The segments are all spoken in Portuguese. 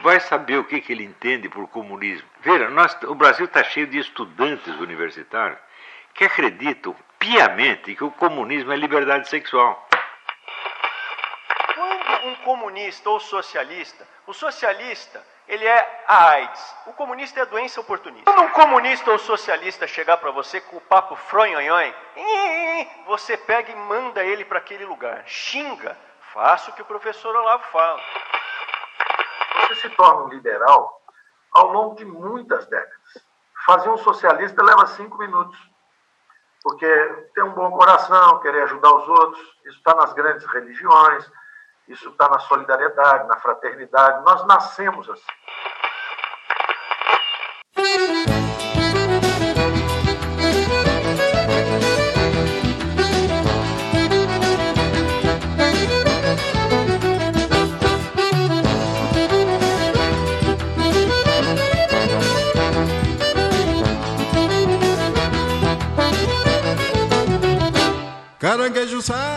vai saber o que, que ele entende por comunismo. Veja, nós, o Brasil está cheio de estudantes universitários que acreditam piamente que o comunismo é liberdade sexual. Quando um comunista ou socialista, o socialista ele é a AIDS, o comunista é a doença oportunista. Quando um comunista ou socialista chegar para você com o papo fronhonhon, você pega e manda ele para aquele lugar, xinga, faça o que o professor Olavo fala. Você se torna um liberal ao longo de muitas décadas. Fazer um socialista leva cinco minutos porque ter um bom coração, querer ajudar os outros, isso está nas grandes religiões, isso está na solidariedade, na fraternidade. Nós nascemos assim.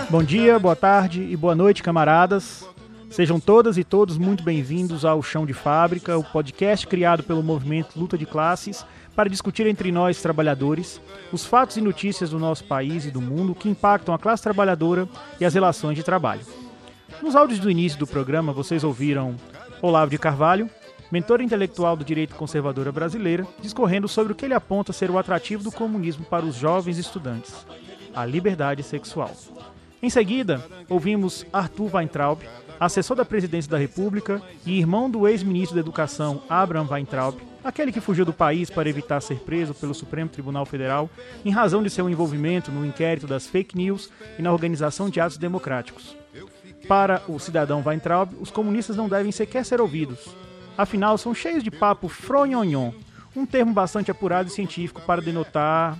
Bom dia, boa tarde e boa noite, camaradas. Sejam todas e todos muito bem-vindos ao Chão de Fábrica, o podcast criado pelo movimento Luta de Classes para discutir entre nós, trabalhadores, os fatos e notícias do nosso país e do mundo que impactam a classe trabalhadora e as relações de trabalho. Nos áudios do início do programa, vocês ouviram Olavo de Carvalho, mentor intelectual do direito conservadora brasileira, discorrendo sobre o que ele aponta ser o atrativo do comunismo para os jovens estudantes a liberdade sexual. Em seguida, ouvimos Arthur Weintraub, assessor da presidência da República e irmão do ex-ministro da Educação Abraham Weintraub, aquele que fugiu do país para evitar ser preso pelo Supremo Tribunal Federal em razão de seu envolvimento no inquérito das fake news e na organização de atos democráticos. Para o cidadão Weintraub, os comunistas não devem sequer ser ouvidos. Afinal, são cheios de papo fronhonhon, um termo bastante apurado e científico para denotar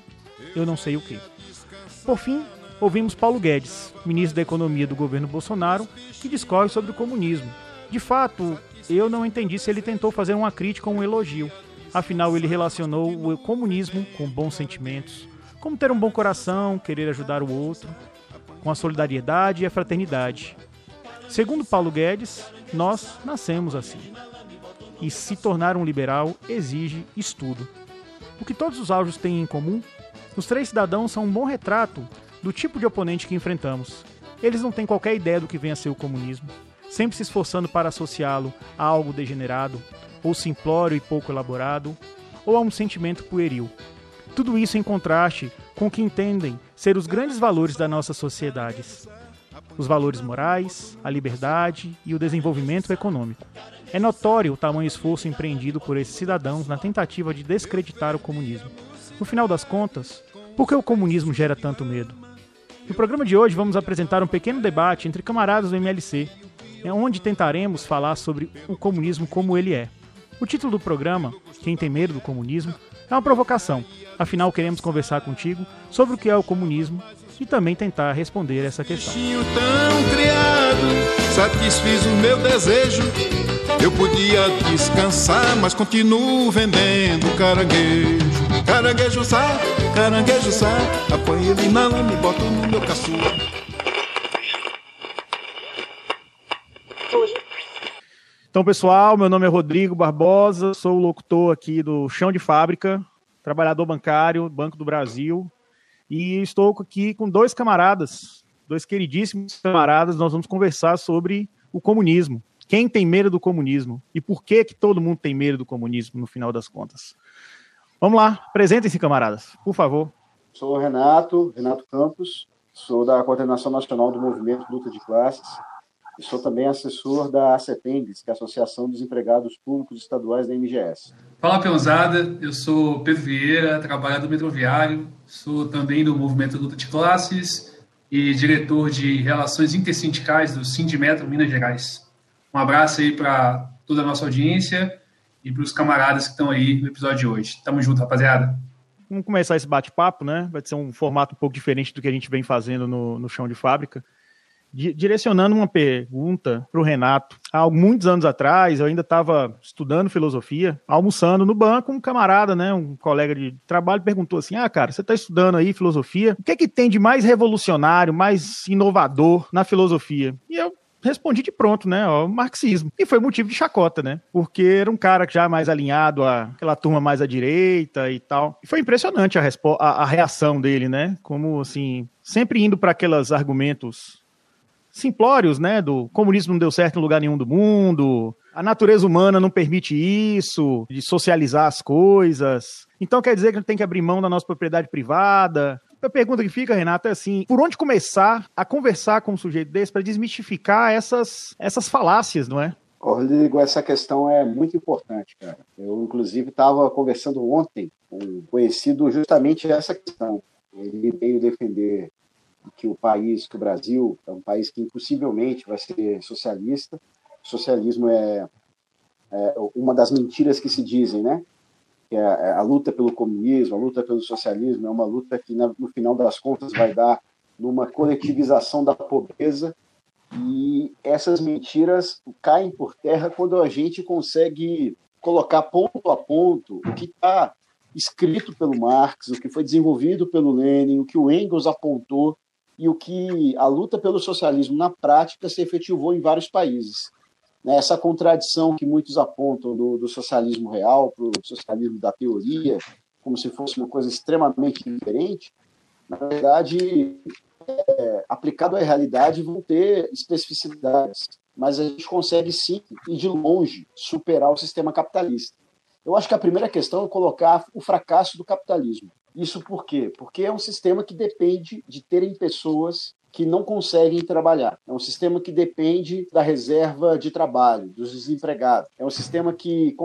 eu não sei o que. Por fim, ouvimos Paulo Guedes, ministro da Economia do governo Bolsonaro, que discorre sobre o comunismo. De fato, eu não entendi se ele tentou fazer uma crítica ou um elogio. Afinal, ele relacionou o comunismo com bons sentimentos, como ter um bom coração, querer ajudar o outro, com a solidariedade e a fraternidade. Segundo Paulo Guedes, nós nascemos assim. E se tornar um liberal exige estudo. O que todos os áudios têm em comum os três cidadãos são um bom retrato do tipo de oponente que enfrentamos. Eles não têm qualquer ideia do que vem a ser o comunismo, sempre se esforçando para associá-lo a algo degenerado, ou simplório e pouco elaborado, ou a um sentimento pueril. Tudo isso em contraste com o que entendem ser os grandes valores das nossas sociedades: os valores morais, a liberdade e o desenvolvimento econômico. É notório o tamanho esforço empreendido por esses cidadãos na tentativa de descreditar o comunismo. No final das contas, por que o comunismo gera tanto medo? No programa de hoje vamos apresentar um pequeno debate entre camaradas do MLC, onde tentaremos falar sobre o comunismo como ele é. O título do programa, Quem tem medo do comunismo, é uma provocação. Afinal, queremos conversar contigo sobre o que é o comunismo e também tentar responder essa questão. tão criado, satisfiz o meu desejo. Eu podia descansar, mas continuo vendendo caranguejo. Caranguejo sá, caranguejo sá, apanho ele na lama e boto no meu caçu. Então, pessoal, meu nome é Rodrigo Barbosa, sou locutor aqui do Chão de Fábrica, trabalhador bancário, Banco do Brasil, e estou aqui com dois camaradas, dois queridíssimos camaradas, nós vamos conversar sobre o comunismo. Quem tem medo do comunismo? E por que que todo mundo tem medo do comunismo, no final das contas? Vamos lá, apresentem-se, camaradas, por favor. Sou o Renato, Renato Campos, sou da Coordenação Nacional do Movimento Luta de Classes e sou também assessor da ACEPENDES, que é a Associação dos Empregados Públicos Estaduais da MGS. Fala, Peãozada, eu sou Pedro Vieira, trabalhador metroviário, sou também do Movimento Luta de Classes e diretor de Relações Intersindicais do Sindimetro Minas Gerais. Um abraço aí para toda a nossa audiência e para os camaradas que estão aí no episódio de hoje. Tamo junto, rapaziada. Vamos começar esse bate-papo, né? Vai ser um formato um pouco diferente do que a gente vem fazendo no, no chão de fábrica. direcionando uma pergunta para o Renato. Há muitos anos atrás, eu ainda estava estudando filosofia, almoçando no banco, um camarada, né, um colega de trabalho, perguntou assim: Ah, cara, você está estudando aí filosofia, o que é que tem de mais revolucionário, mais inovador na filosofia? E eu respondi de pronto, né? O marxismo. E foi motivo de chacota, né? Porque era um cara já mais alinhado àquela turma mais à direita e tal. E foi impressionante a, a, a reação dele, né? Como, assim, sempre indo para aqueles argumentos simplórios, né? Do comunismo não deu certo em lugar nenhum do mundo, a natureza humana não permite isso, de socializar as coisas. Então quer dizer que a gente tem que abrir mão da nossa propriedade privada. A pergunta que fica, Renato, é assim: por onde começar a conversar com um sujeito desse para desmistificar essas, essas falácias, não é? Rodrigo, essa questão é muito importante, cara. Eu, inclusive, estava conversando ontem com um conhecido justamente essa questão. Ele veio defender que o país, que o Brasil, é um país que impossivelmente vai ser socialista. O socialismo é, é uma das mentiras que se dizem, né? Que é a, a luta pelo comunismo, a luta pelo socialismo é uma luta que, no final das contas, vai dar numa coletivização da pobreza e essas mentiras caem por terra quando a gente consegue colocar ponto a ponto o que está escrito pelo Marx, o que foi desenvolvido pelo Lenin, o que o Engels apontou e o que a luta pelo socialismo na prática se efetivou em vários países. Né, essa contradição que muitos apontam do, do socialismo real para o socialismo da teoria, como se fosse uma coisa extremamente diferente, na verdade, é, aplicado à realidade, vão ter especificidades, mas a gente consegue sim, e de longe, superar o sistema capitalista. Eu acho que a primeira questão é colocar o fracasso do capitalismo. Isso por quê? Porque é um sistema que depende de terem pessoas que não conseguem trabalhar. É um sistema que depende da reserva de trabalho, dos desempregados. É um sistema que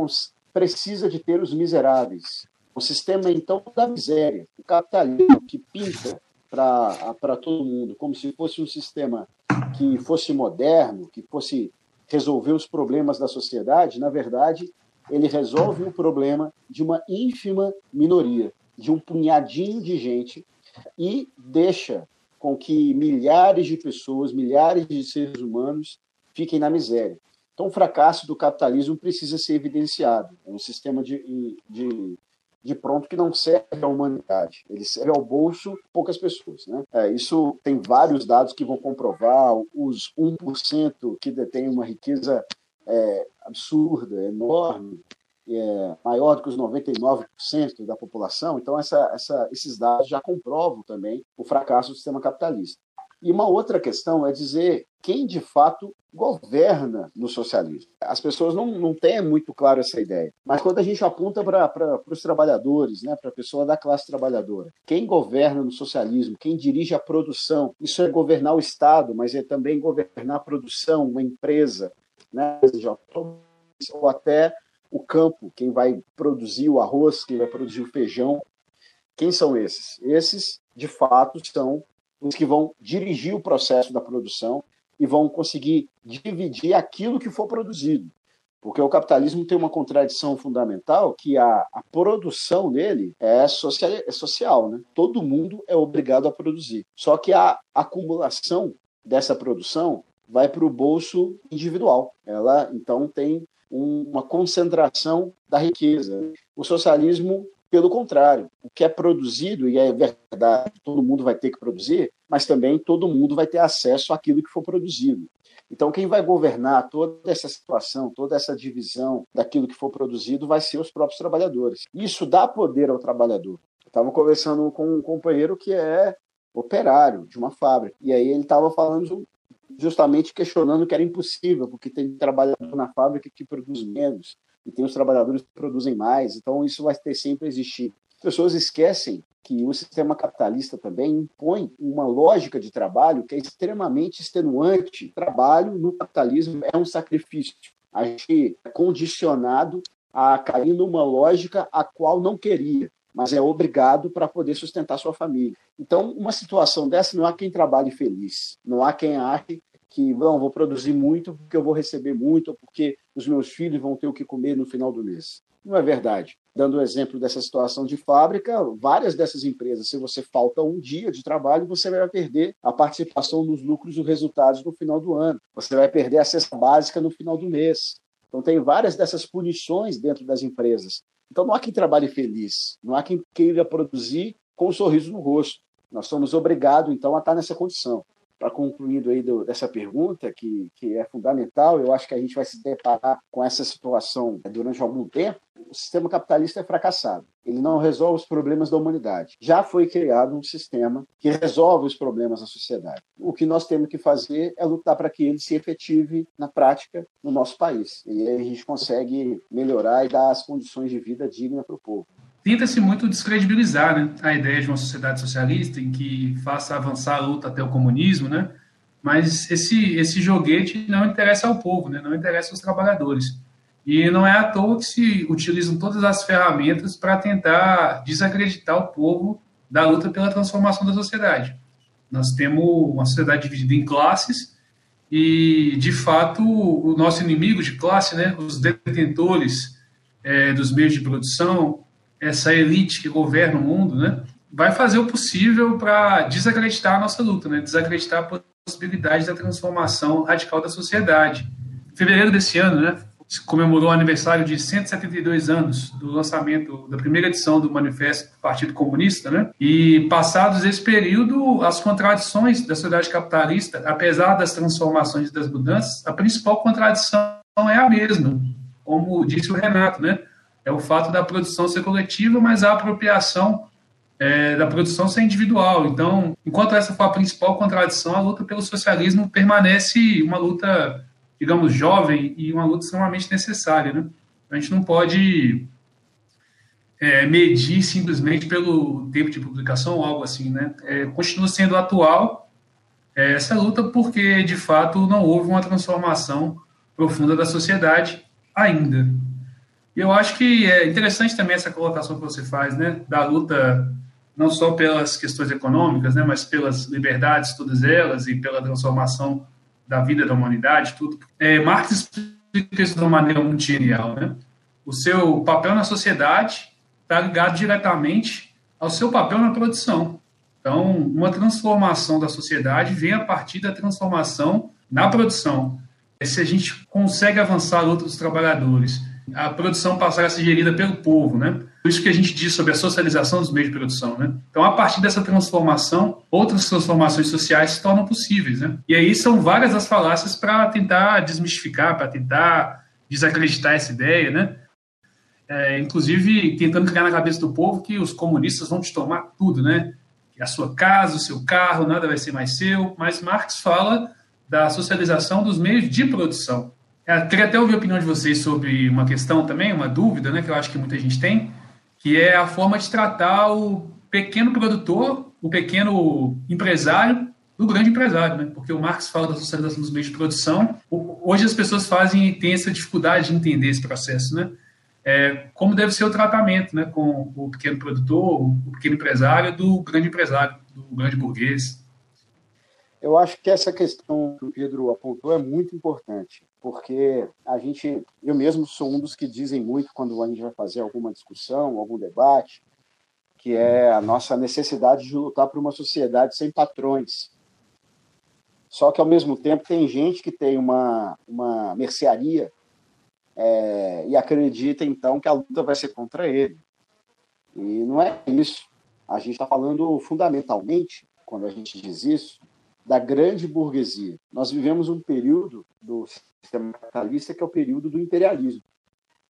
precisa de ter os miseráveis. Um sistema, então, da miséria. O capitalismo que pinta para todo mundo como se fosse um sistema que fosse moderno, que fosse resolver os problemas da sociedade, na verdade, ele resolve o problema de uma ínfima minoria de um punhadinho de gente e deixa com que milhares de pessoas, milhares de seres humanos fiquem na miséria. Então, o fracasso do capitalismo precisa ser evidenciado. É um sistema de, de, de pronto que não serve à humanidade. Ele serve ao bolso de poucas pessoas. Né? É, isso tem vários dados que vão comprovar. Os 1% que detêm uma riqueza é, absurda, enorme, é maior do que os 99% da população, então essa, essa, esses dados já comprovam também o fracasso do sistema capitalista. E uma outra questão é dizer quem de fato governa no socialismo. As pessoas não, não têm muito claro essa ideia, mas quando a gente aponta para os trabalhadores, né, para a pessoa da classe trabalhadora, quem governa no socialismo, quem dirige a produção, isso é governar o Estado, mas é também governar a produção, uma empresa, né, ou até o campo, quem vai produzir o arroz, quem vai produzir o feijão. Quem são esses? Esses, de fato, são os que vão dirigir o processo da produção e vão conseguir dividir aquilo que for produzido. Porque o capitalismo tem uma contradição fundamental que a, a produção dele é social, é social, né? Todo mundo é obrigado a produzir. Só que a acumulação dessa produção vai para o bolso individual. Ela então tem uma concentração da riqueza. O socialismo, pelo contrário, o que é produzido, e é verdade, todo mundo vai ter que produzir, mas também todo mundo vai ter acesso àquilo que for produzido. Então, quem vai governar toda essa situação, toda essa divisão daquilo que for produzido, vai ser os próprios trabalhadores. Isso dá poder ao trabalhador. Estava conversando com um companheiro que é operário de uma fábrica, e aí ele estava falando justamente questionando que era impossível, porque tem trabalhador na fábrica que produz menos e tem os trabalhadores que produzem mais, então isso vai ter sempre existir. As pessoas esquecem que o sistema capitalista também impõe uma lógica de trabalho que é extremamente extenuante. Trabalho no capitalismo é um sacrifício. A gente é condicionado a cair numa lógica a qual não queria mas é obrigado para poder sustentar sua família. Então, uma situação dessa, não há quem trabalhe feliz, não há quem ache que não vou produzir muito porque eu vou receber muito, ou porque os meus filhos vão ter o que comer no final do mês. Não é verdade. Dando o exemplo dessa situação de fábrica, várias dessas empresas, se você falta um dia de trabalho, você vai perder a participação nos lucros e resultados no final do ano. Você vai perder a cesta básica no final do mês. Então, tem várias dessas punições dentro das empresas. Então, não há quem trabalhe feliz, não há quem queira produzir com um sorriso no rosto. Nós somos obrigados, então, a estar nessa condição. Para concluindo aí do, dessa pergunta, que, que é fundamental, eu acho que a gente vai se deparar com essa situação durante algum tempo. O sistema capitalista é fracassado. Ele não resolve os problemas da humanidade. Já foi criado um sistema que resolve os problemas da sociedade. O que nós temos que fazer é lutar para que ele se efetive na prática no nosso país. E aí a gente consegue melhorar e dar as condições de vida digna para o povo tenta-se muito descredibilizar né, a ideia de uma sociedade socialista em que faça avançar a luta até o comunismo, né? Mas esse esse joguete não interessa ao povo, né? Não interessa aos trabalhadores. E não é à toa que se utilizam todas as ferramentas para tentar desacreditar o povo da luta pela transformação da sociedade. Nós temos uma sociedade dividida em classes e, de fato, o nosso inimigo de classe, né, os detentores é, dos meios de produção, essa elite que governa o mundo, né, vai fazer o possível para desacreditar a nossa luta, né, desacreditar a possibilidade da transformação radical da sociedade. Em fevereiro desse ano, né, se comemorou o aniversário de 172 anos do lançamento da primeira edição do Manifesto do Partido Comunista, né? E passados esse período, as contradições da sociedade capitalista, apesar das transformações e das mudanças, a principal contradição é a mesma, como disse o Renato, né? É o fato da produção ser coletiva, mas a apropriação é, da produção ser individual. Então, enquanto essa for a principal contradição, a luta pelo socialismo permanece uma luta, digamos, jovem e uma luta extremamente necessária. Né? A gente não pode é, medir simplesmente pelo tempo de publicação ou algo assim. Né? É, continua sendo atual é, essa luta porque, de fato, não houve uma transformação profunda da sociedade ainda. E eu acho que é interessante também essa colocação que você faz, né, da luta não só pelas questões econômicas, né, mas pelas liberdades, todas elas, e pela transformação da vida da humanidade, tudo. É, Marx explica isso de uma maneira muito genial, né? O seu papel na sociedade está ligado diretamente ao seu papel na produção. Então, uma transformação da sociedade vem a partir da transformação na produção. Se a gente consegue avançar a luta dos trabalhadores a produção passar a ser gerida pelo povo, né? Isso que a gente diz sobre a socialização dos meios de produção, né? Então, a partir dessa transformação, outras transformações sociais se tornam possíveis, né? E aí são várias as falácias para tentar desmistificar, para tentar desacreditar essa ideia, né? É, inclusive tentando criar na cabeça do povo que os comunistas vão te tomar tudo, né? A sua casa, o seu carro, nada vai ser mais seu. Mas Marx fala da socialização dos meios de produção. Eu é, queria até ouvir a opinião de vocês sobre uma questão também, uma dúvida, né, que eu acho que muita gente tem, que é a forma de tratar o pequeno produtor, o pequeno empresário do grande empresário, né? Porque o Marx fala da socialização dos meios de produção. Hoje as pessoas fazem têm essa dificuldade de entender esse processo, né? É, como deve ser o tratamento, né, com o pequeno produtor, o pequeno empresário do grande empresário, do grande burguês. Eu acho que essa questão que o Pedro apontou é muito importante, porque a gente, eu mesmo sou um dos que dizem muito quando a gente vai fazer alguma discussão, algum debate, que é a nossa necessidade de lutar por uma sociedade sem patrões. Só que, ao mesmo tempo, tem gente que tem uma, uma mercearia é, e acredita, então, que a luta vai ser contra ele. E não é isso. A gente está falando fundamentalmente, quando a gente diz isso, da grande burguesia. Nós vivemos um período do sistema capitalista que é o período do imperialismo.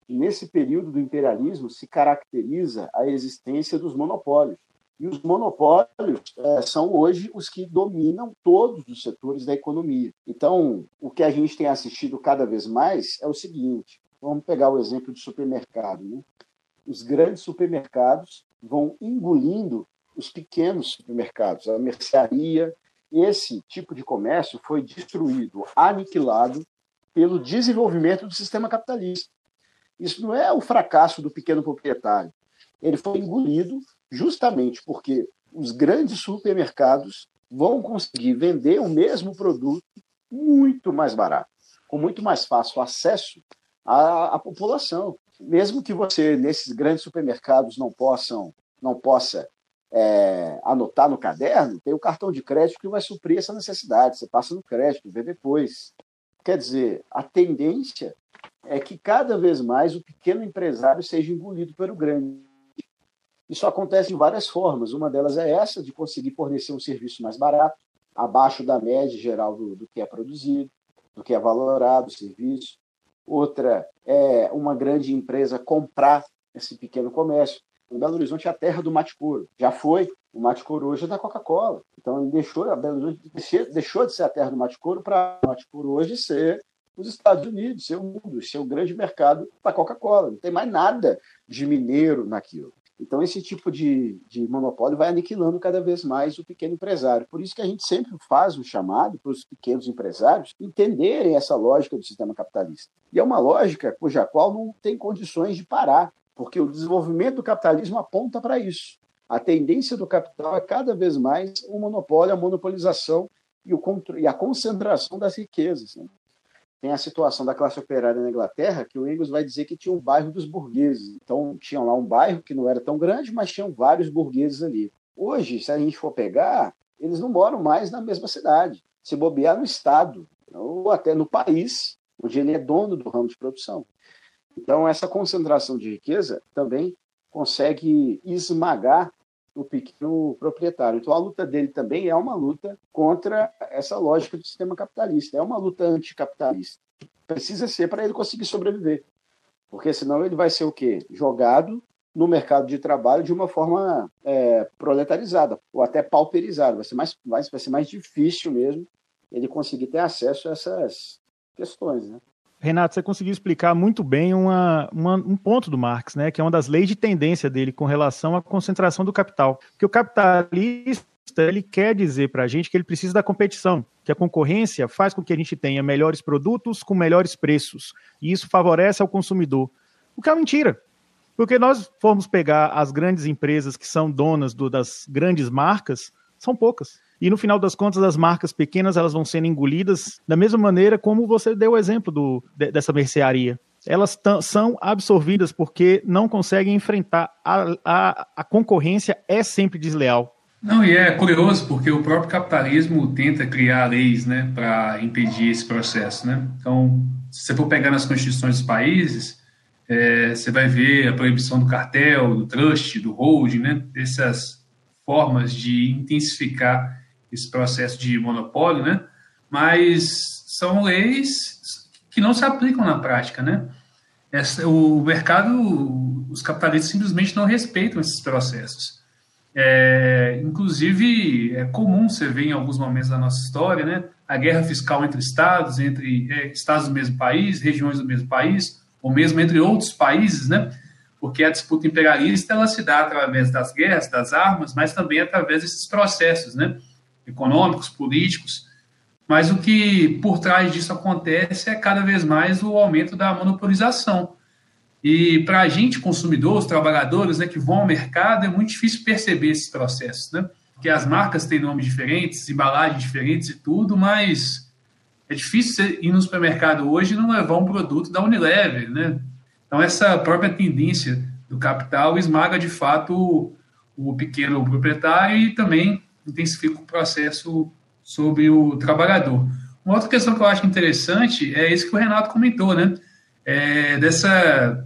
E nesse período do imperialismo se caracteriza a existência dos monopólios. E os monopólios é, são hoje os que dominam todos os setores da economia. Então, o que a gente tem assistido cada vez mais é o seguinte: vamos pegar o exemplo de supermercado. Né? Os grandes supermercados vão engolindo os pequenos supermercados, a mercearia, esse tipo de comércio foi destruído, aniquilado pelo desenvolvimento do sistema capitalista. Isso não é o fracasso do pequeno proprietário. Ele foi engolido justamente porque os grandes supermercados vão conseguir vender o mesmo produto muito mais barato, com muito mais fácil acesso à, à população. Mesmo que você nesses grandes supermercados não possam não possa é, anotar no caderno, tem o cartão de crédito que vai suprir essa necessidade. Você passa no crédito, vê depois. Quer dizer, a tendência é que cada vez mais o pequeno empresário seja engolido pelo grande. Isso acontece de várias formas. Uma delas é essa, de conseguir fornecer um serviço mais barato. abaixo da média geral do, do que é produzido, do que é valorado, o serviço. Outra é uma grande empresa comprar esse pequeno comércio. O Belo Horizonte é a terra do mate couro. Já foi. O mate couro hoje é da Coca-Cola. Então, ele deixou, a Belo Horizonte deixou de ser a terra do mate couro para o mate couro hoje ser os Estados Unidos, ser o mundo, ser o grande mercado da Coca-Cola. Não tem mais nada de mineiro naquilo. Então, esse tipo de, de monopólio vai aniquilando cada vez mais o pequeno empresário. Por isso que a gente sempre faz um chamado para os pequenos empresários entenderem essa lógica do sistema capitalista. E é uma lógica cuja qual não tem condições de parar, porque o desenvolvimento do capitalismo aponta para isso. A tendência do capital é cada vez mais o monopólio, a monopolização e, o, e a concentração das riquezas. Né? tem a situação da classe operária na Inglaterra, que o Engels vai dizer que tinha um bairro dos burgueses. Então, tinha lá um bairro que não era tão grande, mas tinham vários burgueses ali. Hoje, se a gente for pegar, eles não moram mais na mesma cidade. Se bobear no estado, ou até no país, onde ele é dono do ramo de produção. Então, essa concentração de riqueza também consegue esmagar o pequeno proprietário. Então, a luta dele também é uma luta contra essa lógica do sistema capitalista, é uma luta anticapitalista. Precisa ser para ele conseguir sobreviver, porque senão ele vai ser o quê? Jogado no mercado de trabalho de uma forma é, proletarizada ou até pauperizada. Vai ser, mais, vai, vai ser mais difícil mesmo ele conseguir ter acesso a essas questões. Né? Renato, você conseguiu explicar muito bem uma, uma, um ponto do Marx, né, que é uma das leis de tendência dele com relação à concentração do capital. Que o capitalista ele quer dizer para a gente que ele precisa da competição, que a concorrência faz com que a gente tenha melhores produtos com melhores preços, e isso favorece ao consumidor. O que é mentira. Porque nós formos pegar as grandes empresas que são donas do, das grandes marcas, são poucas. E no final das contas, as marcas pequenas elas vão sendo engolidas da mesma maneira como você deu o exemplo do, de, dessa mercearia. Elas são absorvidas porque não conseguem enfrentar a, a, a concorrência é sempre desleal. Não, e é curioso porque o próprio capitalismo tenta criar leis né, para impedir esse processo. Né? Então, se você for pegar nas constituições dos países, é, você vai ver a proibição do cartel, do trust, do holding, né, dessas formas de intensificar esse processo de monopólio, né? Mas são leis que não se aplicam na prática, né? Essa, o mercado, os capitalistas simplesmente não respeitam esses processos. É, inclusive, é comum você ver em alguns momentos da nossa história, né? A guerra fiscal entre estados, entre é, estados do mesmo país, regiões do mesmo país, ou mesmo entre outros países, né? Porque a disputa imperialista ela se dá através das guerras, das armas, mas também através desses processos, né? Econômicos, políticos, mas o que por trás disso acontece é cada vez mais o aumento da monopolização. E para a gente, consumidor, os trabalhadores né, que vão ao mercado, é muito difícil perceber esses processos, né? Porque as marcas têm nomes diferentes, embalagens diferentes e tudo, mas é difícil ir no supermercado hoje e não levar um produto da Unilever, né? Então, essa própria tendência do capital esmaga, de fato, o pequeno proprietário e também intensifica o processo sobre o trabalhador. Uma outra questão que eu acho interessante é isso que o Renato comentou, né? É dessa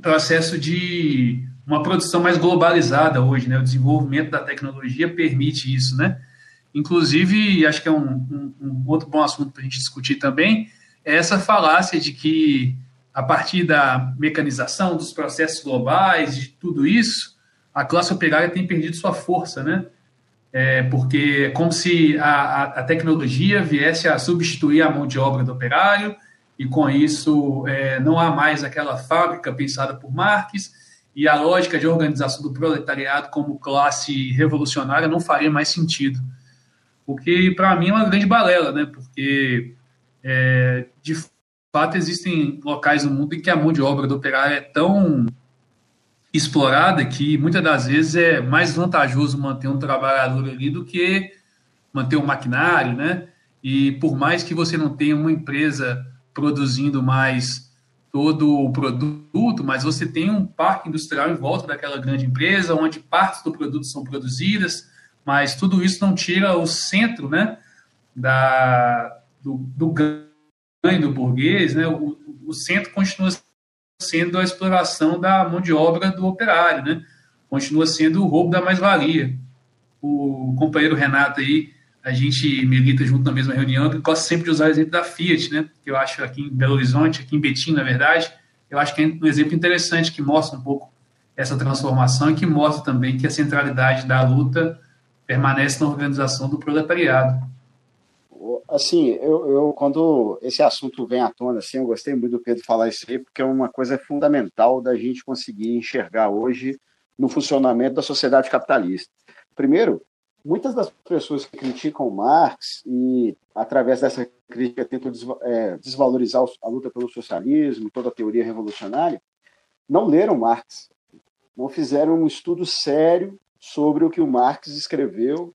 processo de uma produção mais globalizada hoje, né? O desenvolvimento da tecnologia permite isso, né? Inclusive, acho que é um, um, um outro bom assunto para a gente discutir também, é essa falácia de que, a partir da mecanização, dos processos globais, de tudo isso, a classe operária tem perdido sua força, né? É, porque é como se a, a, tecnologia viesse a substituir a mão de obra do operário, e com isso é, não há mais aquela fábrica pensada por Marx, e a lógica de organização do proletariado como classe revolucionária não faria mais sentido. O que, para mim, é uma grande balela, né? porque, é, de fato, existem locais no mundo em que a mão de obra do operário é tão explorada que muitas das vezes é mais vantajoso manter um trabalhador ali do que manter um maquinário, né? E por mais que você não tenha uma empresa produzindo mais todo o produto, mas você tem um parque industrial em volta daquela grande empresa, onde partes do produto são produzidas, mas tudo isso não tira o centro, né, da, do, do ganho do burguês, né, o, o centro continua sendo a exploração da mão de obra do operário, né? Continua sendo o roubo da mais-valia. O companheiro Renato aí a gente milita junto na mesma reunião, e gosto sempre de usar o exemplo da Fiat, né? Que eu acho aqui em Belo Horizonte, aqui em Betim, na verdade, eu acho que é um exemplo interessante que mostra um pouco essa transformação e que mostra também que a centralidade da luta permanece na organização do proletariado. Assim, eu, eu, quando esse assunto vem à tona, assim, eu gostei muito do Pedro falar isso aí, porque é uma coisa fundamental da gente conseguir enxergar hoje no funcionamento da sociedade capitalista. Primeiro, muitas das pessoas que criticam Marx e, através dessa crítica, tentam é, desvalorizar a luta pelo socialismo, toda a teoria revolucionária, não leram Marx, não fizeram um estudo sério sobre o que o Marx escreveu,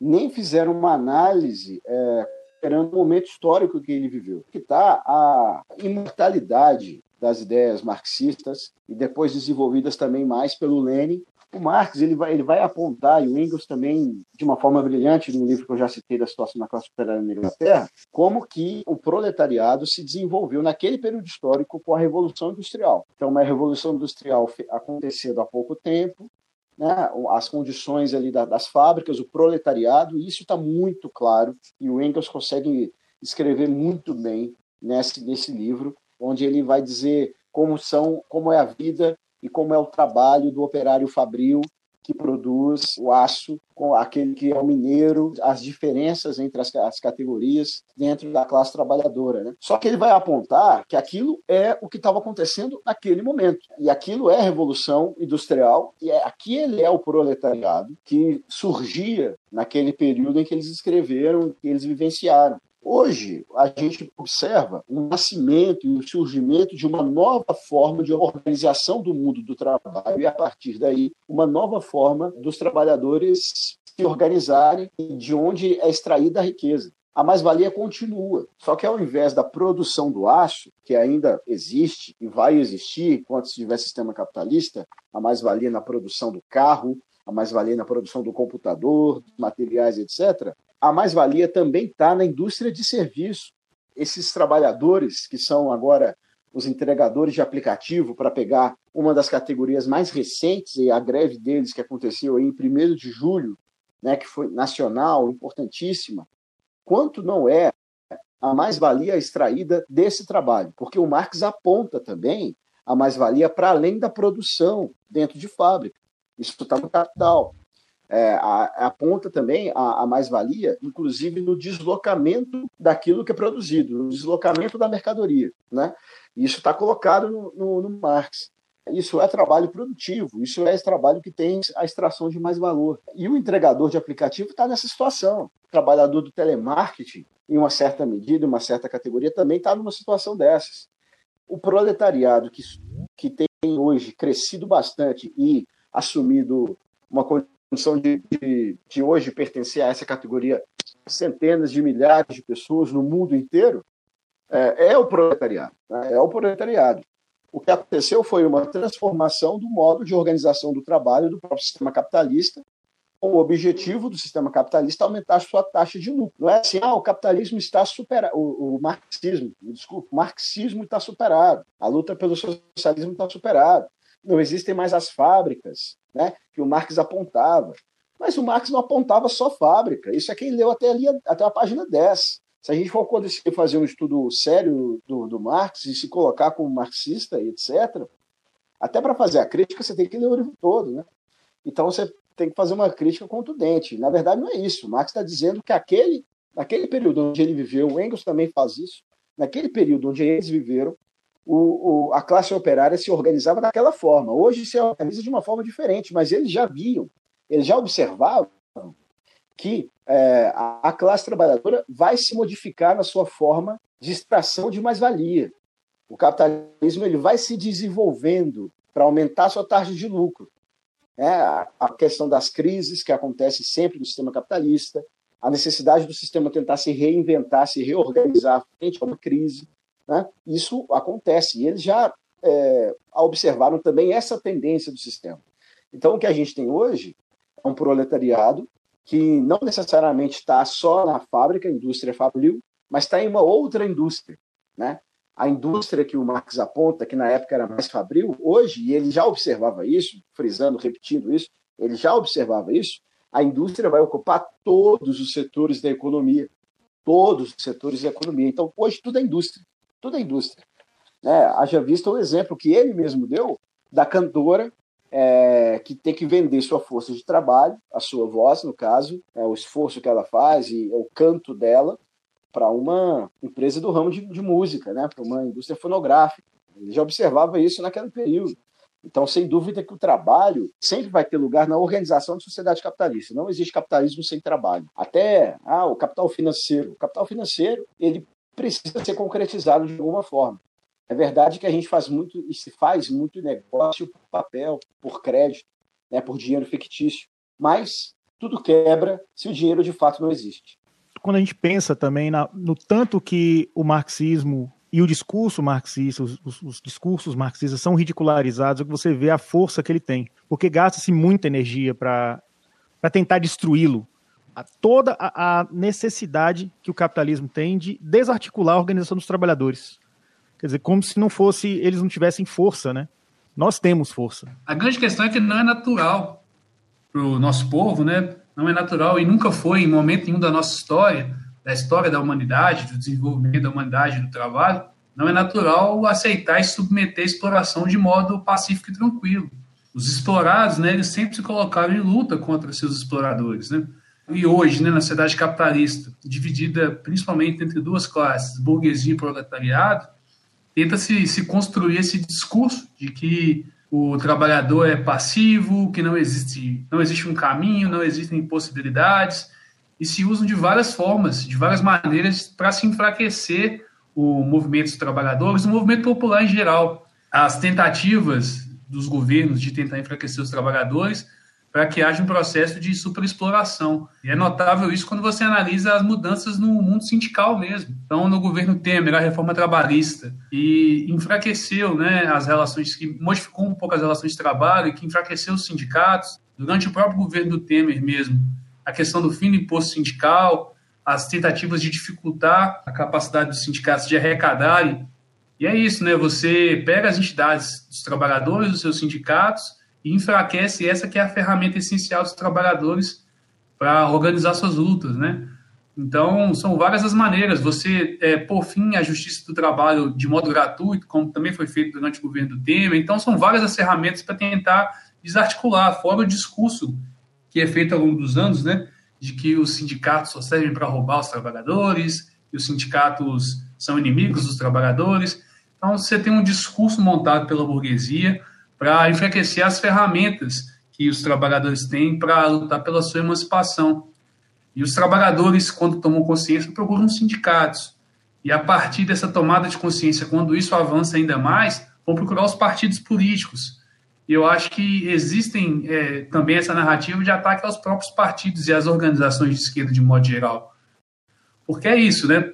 nem fizeram uma análise é, o momento histórico que ele viveu, que está a imortalidade das ideias marxistas e depois desenvolvidas também mais pelo Lenin. O Marx ele vai, ele vai apontar, e o Engels também, de uma forma brilhante, no livro que eu já citei da situação na classe operária na Inglaterra, como que o proletariado se desenvolveu naquele período histórico com a Revolução Industrial. Então, uma Revolução Industrial acontecendo há pouco tempo, né, as condições ali das fábricas, o proletariado, e isso está muito claro, e o Engels consegue escrever muito bem nesse, nesse livro, onde ele vai dizer como são, como é a vida e como é o trabalho do operário fabril que produz o aço com aquele que é o mineiro, as diferenças entre as, as categorias dentro da classe trabalhadora. Né? Só que ele vai apontar que aquilo é o que estava acontecendo naquele momento. E aquilo é a revolução industrial, e é, aquele é o proletariado que surgia naquele período em que eles escreveram, que eles vivenciaram. Hoje, a gente observa o nascimento e o surgimento de uma nova forma de organização do mundo do trabalho e, a partir daí, uma nova forma dos trabalhadores se organizarem de onde é extraída a riqueza. A mais-valia continua, só que ao invés da produção do aço, que ainda existe e vai existir enquanto tiver sistema capitalista, a mais-valia na produção do carro, a mais-valia na produção do computador, materiais, etc., a mais-valia também está na indústria de serviço. Esses trabalhadores, que são agora os entregadores de aplicativo, para pegar uma das categorias mais recentes, e a greve deles que aconteceu em 1 de julho, né, que foi nacional, importantíssima, quanto não é a mais-valia extraída desse trabalho? Porque o Marx aponta também a mais-valia para além da produção dentro de fábrica. Isso está no capital é, aponta também a, a mais-valia, inclusive no deslocamento daquilo que é produzido, no deslocamento da mercadoria. Né? Isso está colocado no, no, no Marx. Isso é trabalho produtivo, isso é esse trabalho que tem a extração de mais valor. E o entregador de aplicativo está nessa situação. O trabalhador do telemarketing, em uma certa medida, uma certa categoria, também está numa situação dessas. O proletariado que, que tem hoje crescido bastante e assumido uma condição de, de, de hoje pertencer a essa categoria centenas de milhares de pessoas no mundo inteiro, é, é o proletariado. Né? É o proletariado. O que aconteceu foi uma transformação do modo de organização do trabalho do próprio sistema capitalista, com o objetivo do sistema capitalista aumentar a sua taxa de lucro. Não é assim, ah, o capitalismo está superado, o, o marxismo, desculpa, o marxismo está superado, a luta pelo socialismo está superada não existem mais as fábricas né, que o Marx apontava. Mas o Marx não apontava só fábrica. Isso é quem leu até ali, até a página 10. Se a gente for fazer um estudo sério do, do Marx e se colocar como marxista, etc., até para fazer a crítica você tem que ler o livro todo. Né? Então você tem que fazer uma crítica contundente. Na verdade, não é isso. O Marx está dizendo que aquele, naquele período onde ele viveu, o Engels também faz isso, naquele período onde eles viveram, o, o, a classe operária se organizava daquela forma. Hoje se organiza de uma forma diferente, mas eles já viam, eles já observavam que é, a, a classe trabalhadora vai se modificar na sua forma de extração de mais-valia. O capitalismo ele vai se desenvolvendo para aumentar a sua taxa de lucro. É, a questão das crises que acontece sempre no sistema capitalista, a necessidade do sistema tentar se reinventar, se reorganizar frente a uma crise. Né? Isso acontece, e eles já é, observaram também essa tendência do sistema. Então, o que a gente tem hoje é um proletariado que não necessariamente está só na fábrica, indústria fabril, mas está em uma outra indústria. Né? A indústria que o Marx aponta, que na época era mais fabril, hoje, e ele já observava isso, frisando, repetindo isso, ele já observava isso, A indústria vai ocupar todos os setores da economia. Todos os setores da economia. Então, hoje, tudo é indústria. Tudo é indústria. É, haja visto o exemplo que ele mesmo deu da cantora é, que tem que vender sua força de trabalho, a sua voz, no caso, é, o esforço que ela faz e o canto dela para uma empresa do ramo de, de música, né, para uma indústria fonográfica. Ele já observava isso naquele período. Então, sem dúvida que o trabalho sempre vai ter lugar na organização da sociedade capitalista. Não existe capitalismo sem trabalho. Até ah, o capital financeiro. O capital financeiro ele precisa ser concretizado de alguma forma. É verdade que a gente faz muito e se faz muito negócio por papel, por crédito, né, por dinheiro fictício. Mas tudo quebra se o dinheiro de fato não existe. Quando a gente pensa também na, no tanto que o marxismo e o discurso marxista, os, os, os, discursos marxistas são ridicularizados, é que você vê a força que ele tem. Porque gasta-se muita energia para tentar destruí-lo. Toda a, a, necessidade que o capitalismo tem de desarticular a organização dos trabalhadores. Quer dizer, como se não fosse, eles não tivessem força, né? Nós temos força. A grande questão é que não é natural para o nosso povo, né? Não é natural e nunca foi, em momento nenhum da nossa história, da história da humanidade, do desenvolvimento da humanidade, do trabalho, não é natural aceitar e submeter a exploração de modo pacífico e tranquilo. Os explorados, né, eles sempre se colocaram em luta contra seus exploradores, né? E hoje, né, na sociedade capitalista, dividida principalmente entre duas classes, burguesia e proletariado, tenta-se se construir esse discurso de que o trabalhador é passivo, que não existe, não existe um caminho, não existem possibilidades, e se usam de várias formas, de várias maneiras, para se enfraquecer o movimento dos trabalhadores, o movimento popular em geral. As tentativas dos governos de tentar enfraquecer os trabalhadores para que haja um processo de superexploração. E é notável isso quando você analisa as mudanças no mundo sindical mesmo. Então, no governo Temer, a reforma trabalhista, e enfraqueceu né, as relações, que modificou um pouco as relações de trabalho, que enfraqueceu os sindicatos. Durante o próprio governo do Temer mesmo, a questão do fim do imposto sindical, as tentativas de dificultar a capacidade dos sindicatos de arrecadarem. E é isso, né? Você pega as entidades dos trabalhadores, dos seus sindicatos, e enfraquece essa que é a ferramenta essencial dos trabalhadores para organizar suas lutas, né? Então, são várias as maneiras. Você, é, fim, a justiça do trabalho de modo gratuito, como também foi feito durante o governo do Temer. Então, são várias as ferramentas para tentar desarticular, fora o discurso que é feito ao longo dos anos, né, de que os sindicatos só servem para roubar os trabalhadores, e os sindicatos são inimigos dos trabalhadores. Então, você tem um discurso montado pela burguesia para enfraquecer as ferramentas que os trabalhadores têm para lutar pela sua emancipação. E os trabalhadores, quando tomam consciência, procuram sindicatos. E a partir dessa tomada de consciência, quando isso avança ainda mais, vão procurar os partidos políticos e eu acho que existem é, também essa narrativa de ataque aos próprios partidos e às organizações de esquerda de modo geral. Porque é isso, né?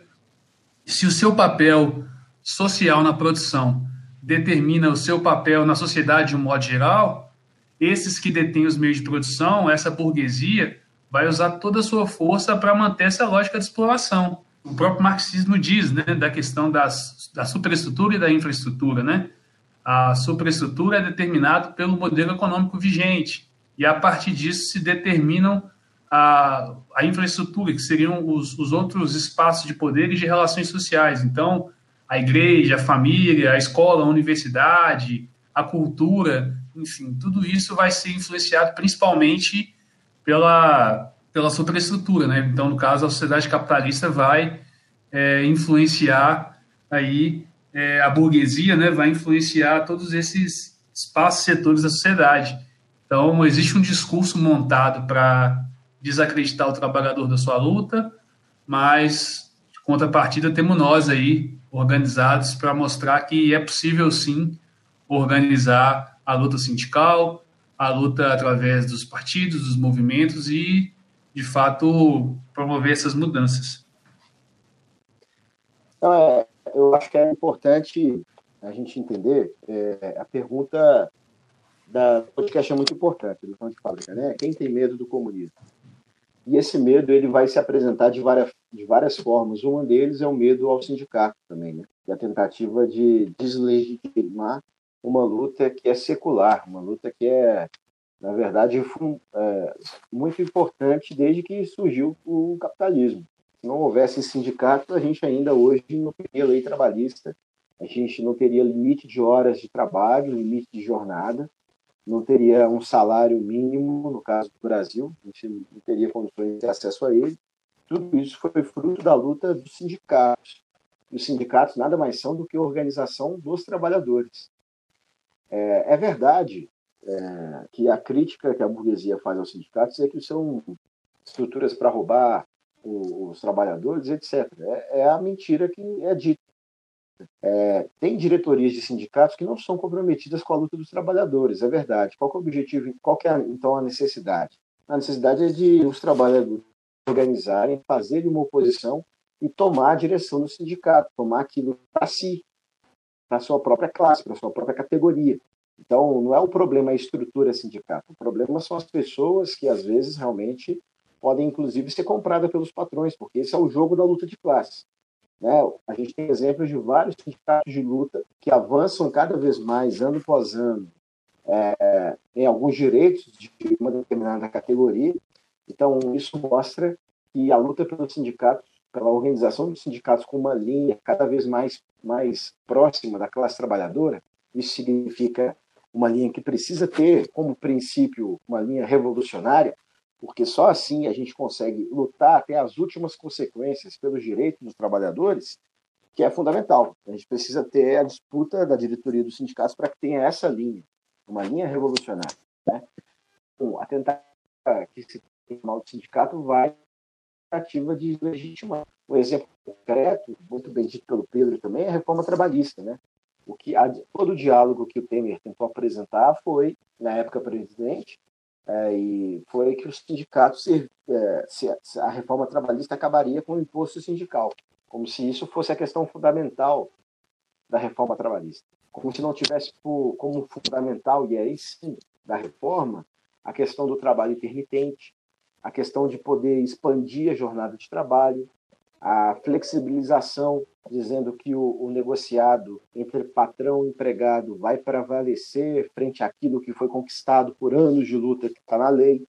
Se o seu papel social na produção determina o seu papel na sociedade de um modo geral, esses que detêm os meios de produção, essa burguesia, vai usar toda a sua força para manter essa lógica de exploração. O próprio marxismo diz, né, da questão das, da superestrutura e da infraestrutura, né? A superestrutura é determinada pelo modelo econômico vigente e a partir disso se determinam a, a infraestrutura, que seriam os, os outros espaços de poder e de relações sociais. Então, a igreja, a família, a escola, a universidade, a cultura, enfim, tudo isso vai ser influenciado principalmente pela, pela superestrutura, né? Então, no caso, a sociedade capitalista vai é, influenciar aí é, a burguesia né, vai influenciar todos esses espaços, setores da sociedade. Então, existe um discurso montado para desacreditar o trabalhador da sua luta, mas, de contrapartida, temos nós aí, organizados, para mostrar que é possível, sim, organizar a luta sindical, a luta através dos partidos, dos movimentos e, de fato, promover essas mudanças. Então, é, eu acho que é importante a gente entender é, a pergunta da podcast é muito importante do de fábrica, né? Quem tem medo do comunismo? E esse medo ele vai se apresentar de várias, de várias formas. Uma deles é o medo ao sindicato também, né? E a tentativa de deslegitimar uma luta que é secular, uma luta que é, na verdade, é, muito importante desde que surgiu o capitalismo. Se não houvesse sindicato, a gente ainda hoje não teria lei trabalhista, a gente não teria limite de horas de trabalho, limite de jornada, não teria um salário mínimo, no caso do Brasil, não teria condições de acesso a ele. Tudo isso foi fruto da luta dos sindicatos. Os sindicatos nada mais são do que a organização dos trabalhadores. É, é verdade é, que a crítica que a burguesia faz aos sindicatos é que são estruturas para roubar os, trabalhadores, etc. É, é, a mentira que é dita. É, tem diretorias de sindicatos que não são comprometidas com a luta dos trabalhadores, é verdade. Qual é o objetivo? Qual é, então, a necessidade? A necessidade é de os trabalhadores organizarem, fazerem uma oposição e tomar a direção do sindicato, tomar aquilo para si, para sua própria classe, para sua própria categoria. Então, não é o problema a estrutura sindical, o problema são as pessoas que, às vezes, realmente podem, inclusive, ser compradas pelos patrões, porque esse é o jogo da luta de classes. Né? A gente tem exemplos de vários sindicatos de luta que avançam cada vez mais, ano após ano, é, em alguns direitos de uma determinada categoria. Então, isso mostra que a luta pelos sindicatos, pela organização dos sindicatos com uma linha cada vez mais, mais próxima da classe trabalhadora, isso significa uma linha que precisa ter como princípio uma linha revolucionária, porque só assim a gente consegue lutar até as últimas consequências pelos direitos dos trabalhadores, que é fundamental. A gente precisa ter a disputa da diretoria dos sindicatos para que tenha essa linha, uma linha revolucionária. Né? Bom, que se mal do sindicato vai tentativa de legitimar. Um exemplo concreto, muito bem dito pelo Pedro também, é a reforma trabalhista. Né? O que todo o diálogo que o Temer tentou apresentar foi, na época presidente, é, e foi que os sindicatos, se, é, se, a reforma trabalhista acabaria com o imposto sindical, como se isso fosse a questão fundamental da reforma trabalhista. Como se não tivesse por, como fundamental, e aí sim, da reforma, a questão do trabalho intermitente, a questão de poder expandir a jornada de trabalho, a flexibilização, dizendo que o, o, negociado entre patrão e empregado vai prevalecer frente àquilo que foi conquistado por anos de luta que está na lei.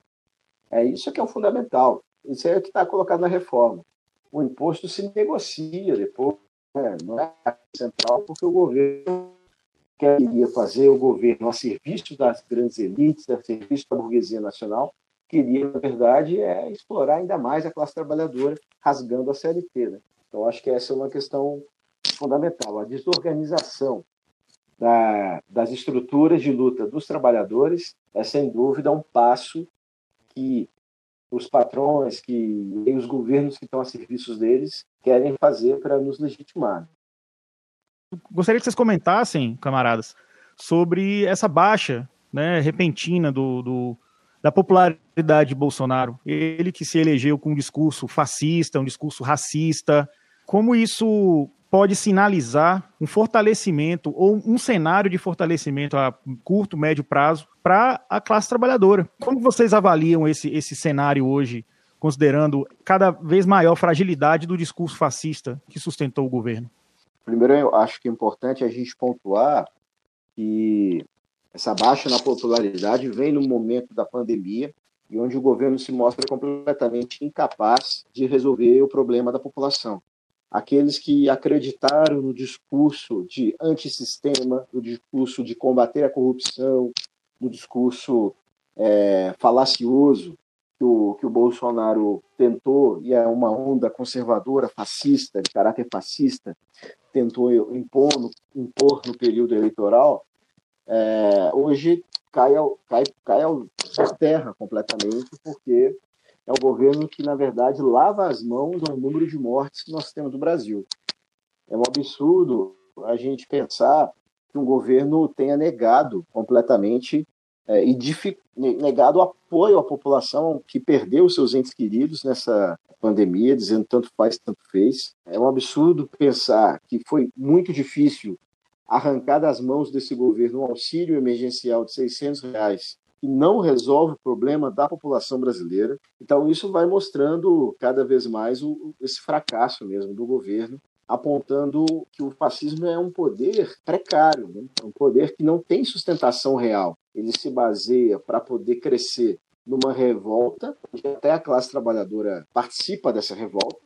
É isso que é o fundamental. Isso é o que está colocado na reforma. O imposto se negocia depois, né? não é central, porque o governo queria fazer o governo a serviço das grandes elites, a serviço da burguesia nacional, queria, na verdade, é explorar ainda mais a classe trabalhadora, rasgando a CLT. Né? Então, acho que essa é uma questão fundamental. A desorganização da, das estruturas de luta dos trabalhadores é, sem dúvida, um passo que os patrões que, e os governos que estão a serviços deles querem fazer para nos legitimar. Gostaria que vocês comentassem, camaradas, sobre essa baixa né, repentina do, do da popularidade de Bolsonaro. Ele que se elegeu com um discurso fascista, um discurso racista. Como isso pode sinalizar um fortalecimento ou um cenário de fortalecimento a curto, médio prazo para a classe trabalhadora? Como vocês avaliam esse, esse cenário hoje, considerando cada vez maior fragilidade do discurso fascista que sustentou o governo? Primeiro, eu acho que é importante a gente pontuar que essa baixa na popularidade vem no momento da pandemia e onde o governo se mostra completamente incapaz de resolver o problema da população. Aqueles que acreditaram no discurso de antissistema, no discurso de combater a corrupção, no discurso é, falacioso que o, que o Bolsonaro tentou, e é uma onda conservadora, fascista, de caráter fascista, tentou impor impor no período eleitoral, é, hoje cai, ao, cai, cai ao, terra completamente, porque é o governo que, na verdade, lava as mãos ao número de mortes que nós temos no Brasil. É um absurdo a gente pensar que um governo tenha negado completamente é, e negado o apoio à população que perdeu seus entes queridos nessa pandemia, dizendo tanto faz, tanto fez. É um absurdo pensar que foi muito difícil arrancar das mãos desse governo um auxílio emergencial de 600 reais que não resolve o problema da população brasileira. Então, isso vai mostrando cada vez mais o, esse fracasso mesmo do governo apontando que o fascismo é um poder precário, né? é um poder que não tem sustentação real. Ele se baseia para poder crescer numa revolta, até a classe trabalhadora participa dessa revolta,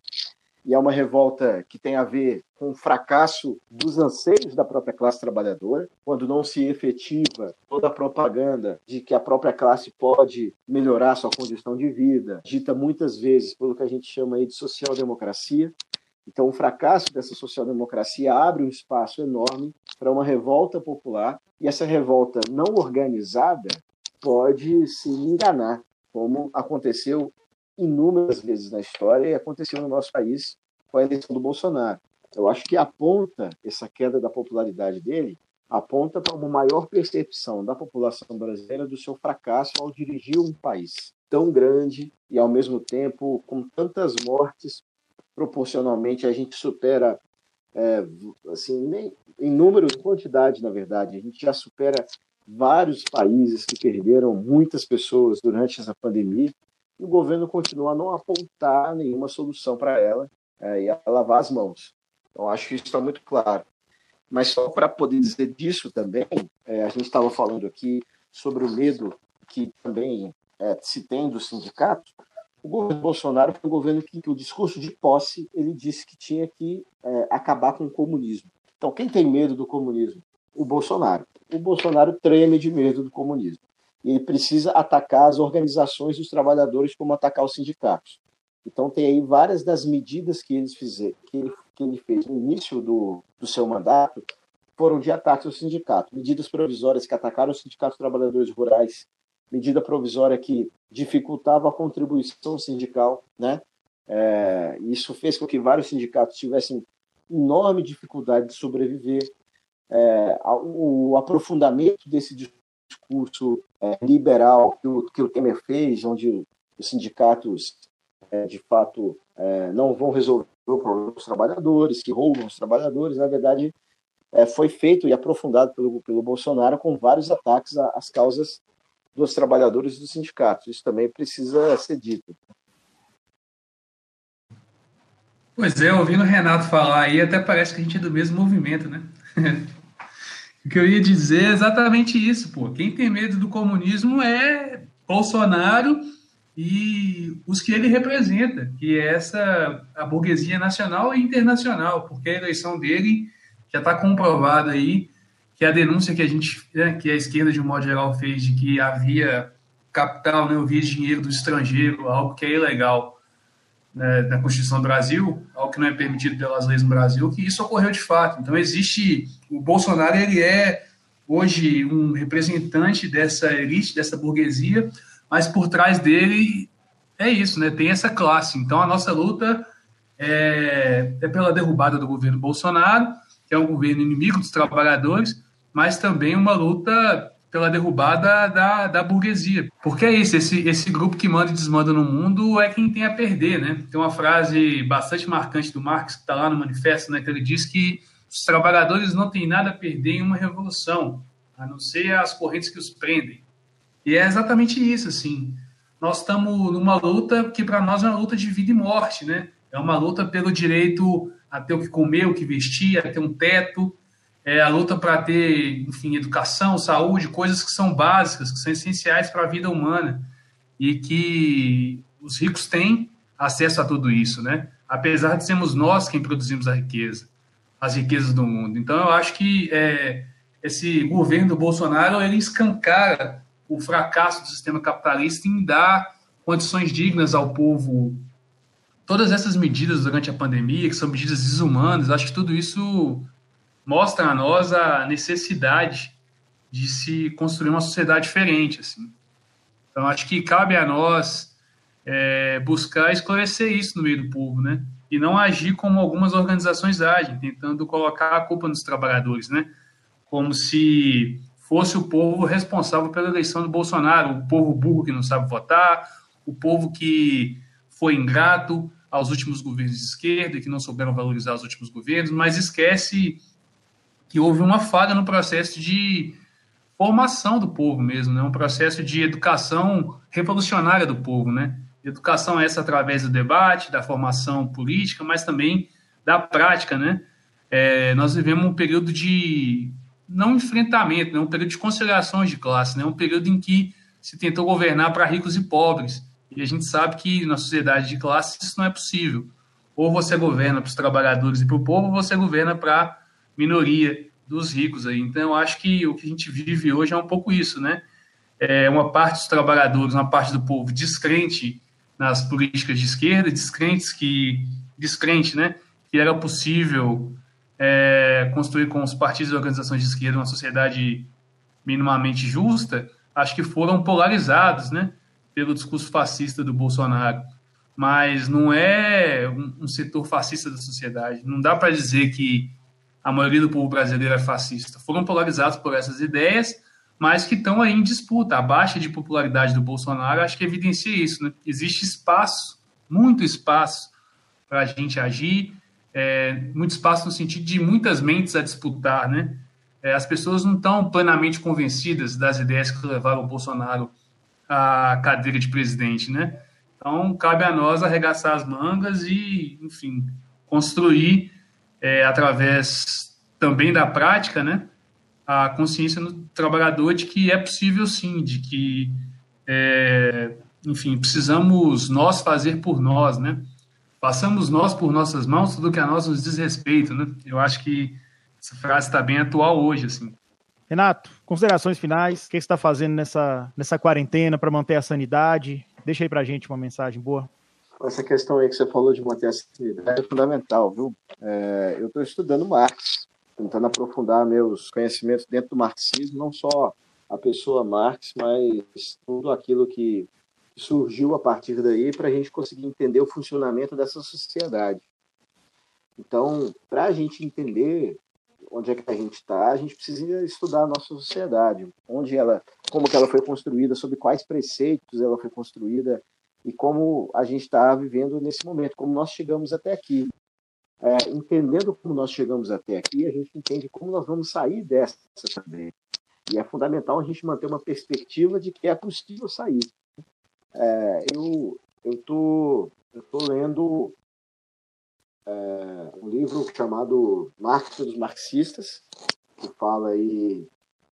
e é uma revolta que tem a ver com o fracasso dos anseios da própria classe trabalhadora, quando não se efetiva toda a propaganda de que a própria classe pode melhorar sua condição de vida, dita muitas vezes pelo que a gente chama aí de social-democracia. Então, o fracasso dessa social-democracia abre um espaço enorme para uma revolta popular, e essa revolta não organizada pode se enganar, como aconteceu inúmeras vezes na história e aconteceu no nosso país com a eleição do Bolsonaro. Eu acho que aponta essa queda da popularidade dele, aponta para uma maior percepção da população brasileira do seu fracasso ao dirigir um país tão grande e ao mesmo tempo com tantas mortes proporcionalmente a gente supera é, assim nem em número quantidade na verdade a gente já supera vários países que perderam muitas pessoas durante essa pandemia e o governo continua a não apontar nenhuma solução para ela é, e a lavar as mãos. Então, acho que isso está muito claro. Mas só para poder dizer disso também, é, a gente estava falando aqui sobre o medo que também é, se tem do sindicato. O governo Bolsonaro foi um governo que, que o discurso de posse ele disse que tinha que é, acabar com o comunismo. Então, quem tem medo do comunismo? O Bolsonaro. O Bolsonaro treme de medo do comunismo ele precisa atacar as organizações dos trabalhadores como atacar os sindicatos. Então tem aí várias das medidas que eles fizeram, que ele, que ele fez no início do, do seu mandato foram de ataque ao sindicato. Medidas provisórias que atacaram os sindicatos trabalhadores rurais, medida provisória que dificultava a contribuição sindical, né? É, isso fez com que vários sindicatos tivessem enorme dificuldade de sobreviver. É, o aprofundamento desse discurso é, liberal que o, que o Temer fez, onde os sindicatos, é, de fato, é, não vão resolver o problema dos trabalhadores, que roubam os trabalhadores, na verdade, é, foi feito e aprofundado pelo, pelo Bolsonaro com vários ataques às causas dos trabalhadores e dos sindicatos. Isso também precisa ser dito. Pois é, ouvindo o Renato falar aí, até parece que a gente é do mesmo movimento, né? O que eu ia dizer é exatamente isso, pô. Quem tem medo do comunismo é Bolsonaro e os que ele representa, que é essa a burguesia nacional e internacional, porque a eleição dele já está comprovada aí que a denúncia que a gente, né, que a esquerda de um modo geral fez de que havia capital, né, havia dinheiro do estrangeiro, algo que é ilegal né, na Constituição do Brasil, algo que não é permitido pelas leis no Brasil, que isso ocorreu de fato. Então existe o Bolsonaro ele é hoje um representante dessa elite, dessa burguesia, mas por trás dele é isso, né? Tem essa classe. Então a nossa luta é, é pela derrubada do governo Bolsonaro, que é um governo inimigo dos trabalhadores, mas também uma luta pela derrubada da, da burguesia. Porque é isso, esse, esse grupo que manda e desmanda no mundo é quem tem a perder, né? Tem uma frase bastante marcante do Marx, que está lá no manifesto, né? Que ele diz que os trabalhadores não têm nada a perder em uma revolução, a não ser as correntes que os prendem. E é exatamente isso, assim. Nós estamos numa luta que para nós é uma luta de vida e morte, né? É uma luta pelo direito a ter o que comer, o que vestir, a ter um teto, é a luta para ter, enfim, educação, saúde, coisas que são básicas, que são essenciais para a vida humana e que os ricos têm acesso a tudo isso, né? Apesar de sermos nós quem produzimos a riqueza, as riquezas do mundo. Então, eu acho que é, esse governo do Bolsonaro ele escancara o fracasso do sistema capitalista em dar condições dignas ao povo. Todas essas medidas durante a pandemia, que são medidas desumanas, acho que tudo isso mostra a nós a necessidade de se construir uma sociedade diferente, assim. Então, acho que cabe a nós é, buscar esclarecer isso no meio do povo, né? E não agir como algumas organizações agem, tentando colocar a culpa nos trabalhadores, né? Como se fosse o povo responsável pela eleição do Bolsonaro, o povo burro que não sabe votar, o povo que foi ingrato aos últimos governos de esquerda e que não souberam valorizar os últimos governos, mas esquece que houve uma falha no processo de formação do povo mesmo, né? um processo de educação revolucionária do povo. Né? Educação essa através do debate, da formação política, mas também da prática, né? É, nós vivemos um período de não enfrentamento, né? um período de conciliações de classe, né? um período em que se tentou governar para ricos e pobres. E a gente sabe que na sociedade de classe isso não é possível. Ou você governa para os trabalhadores e para o povo, ou você governa para minoria dos ricos aí. Então eu acho que o que a gente vive hoje é um pouco isso, né? É uma parte dos trabalhadores, uma parte do povo descrente nas políticas de esquerda, descrentes que descrente, né? Que era possível é, construir com os partidos e organizações de esquerda uma sociedade minimamente justa, acho que foram polarizados, né? Pelo discurso fascista do Bolsonaro. Mas não é um, um setor fascista da sociedade. Não dá para dizer que a maioria do povo brasileiro é fascista. Foram polarizados por essas ideias, mas que estão aí em disputa. A baixa de popularidade do Bolsonaro acho que evidencia isso. Né? Existe espaço, muito espaço, para a gente agir, é, muito espaço no sentido de muitas mentes a disputar. Né? É, as pessoas não estão plenamente convencidas das ideias que levaram o Bolsonaro à cadeira de presidente. Né? Então, cabe a nós arregaçar as mangas e, enfim, construir é, através também da prática, né, a consciência no trabalhador de que é possível sim, de que, é, enfim, precisamos nós fazer por nós, né? Passamos nós por nossas mãos tudo que a nós nos diz respeito, né? Eu acho que essa frase está bem atual hoje, assim. Renato, considerações finais. O que você está fazendo nessa, nessa quarentena para manter a sanidade? Deixa aí para gente uma mensagem boa. Essa questão aí que você falou de manter a sanidade é fundamental, viu? É, eu estou estudando Marx, tentando aprofundar meus conhecimentos dentro do marxismo, não só a pessoa Marx, mas tudo aquilo que surgiu a partir daí para a gente conseguir entender o funcionamento dessa sociedade. Então, para a gente entender onde é que a gente está, a gente precisa estudar a nossa sociedade, onde ela, como que ela foi construída, sob quais preceitos ela foi construída, e como a gente está vivendo nesse momento, como nós chegamos até aqui. É, entendendo como nós chegamos até aqui, a gente entende como nós vamos sair dessa também. E é fundamental a gente manter uma perspectiva de que é possível sair. É, eu estou eu tô lendo é, um livro chamado Marx dos Marxistas, que fala aí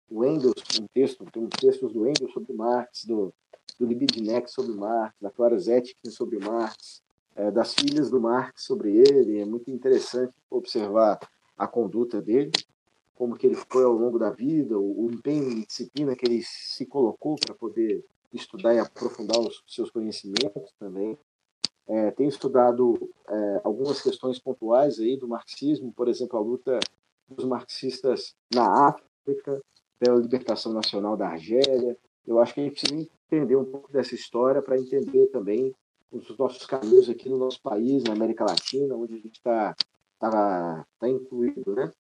o Engels, um texto, tem um textos do Engels sobre Marx, do do Libidnek sobre Marx, da Clara Zetkin sobre Marx, é, das filhas do Marx sobre ele. É muito interessante observar a conduta dele, como que ele foi ao longo da vida, o, o empenho e disciplina que ele se colocou para poder estudar e aprofundar os seus conhecimentos também. É, tem estudado é, algumas questões pontuais aí do marxismo, por exemplo, a luta dos marxistas na África, pela libertação nacional da Argélia. Eu acho que a gente precisa entender um pouco dessa história, para entender também os nossos caminhos aqui no nosso país, na América Latina, onde a gente está tá, tá incluído, né?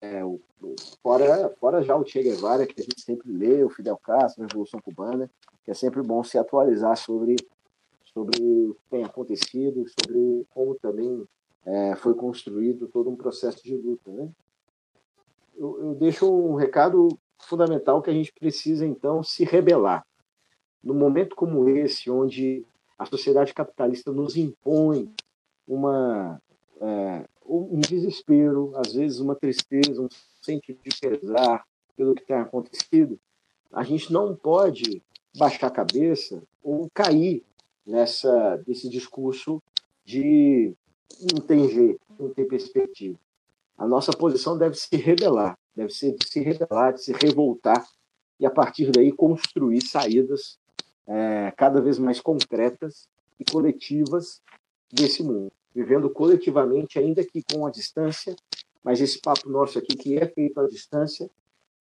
É, o, o, fora, fora já o Che Guevara, que a gente sempre lê, o Fidel Castro, a Revolução Cubana, que é sempre bom se atualizar sobre, sobre o que tem acontecido, sobre como também é, foi construído todo um processo de luta. Né? Eu, eu deixo um recado fundamental que a gente precisa, então, se rebelar num momento como esse, onde a sociedade capitalista nos impõe uma, é, um desespero, às vezes uma tristeza, um sentido de pesar pelo que tem acontecido, a gente não pode baixar a cabeça ou cair nessa desse discurso de não tem jeito, não tem perspectiva. A nossa posição deve se rebelar, deve ser de se rebelar, de se revoltar e a partir daí construir saídas é, cada vez mais concretas e coletivas desse mundo, vivendo coletivamente, ainda que com a distância, mas esse papo nosso aqui, que é feito à distância,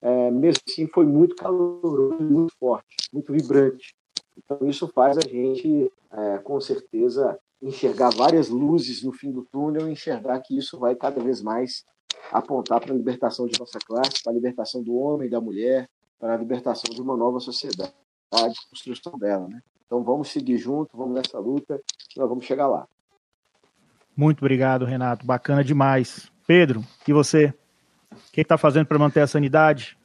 é, mesmo assim foi muito caloroso, muito forte, muito vibrante. Então, isso faz a gente, é, com certeza, enxergar várias luzes no fim do túnel, enxergar que isso vai cada vez mais apontar para a libertação de nossa classe, para a libertação do homem e da mulher, para a libertação de uma nova sociedade a construção dela, né? Então vamos seguir junto, vamos nessa luta, nós vamos chegar lá. Muito obrigado, Renato. Bacana demais. Pedro, e você? O que está fazendo para manter a sanidade?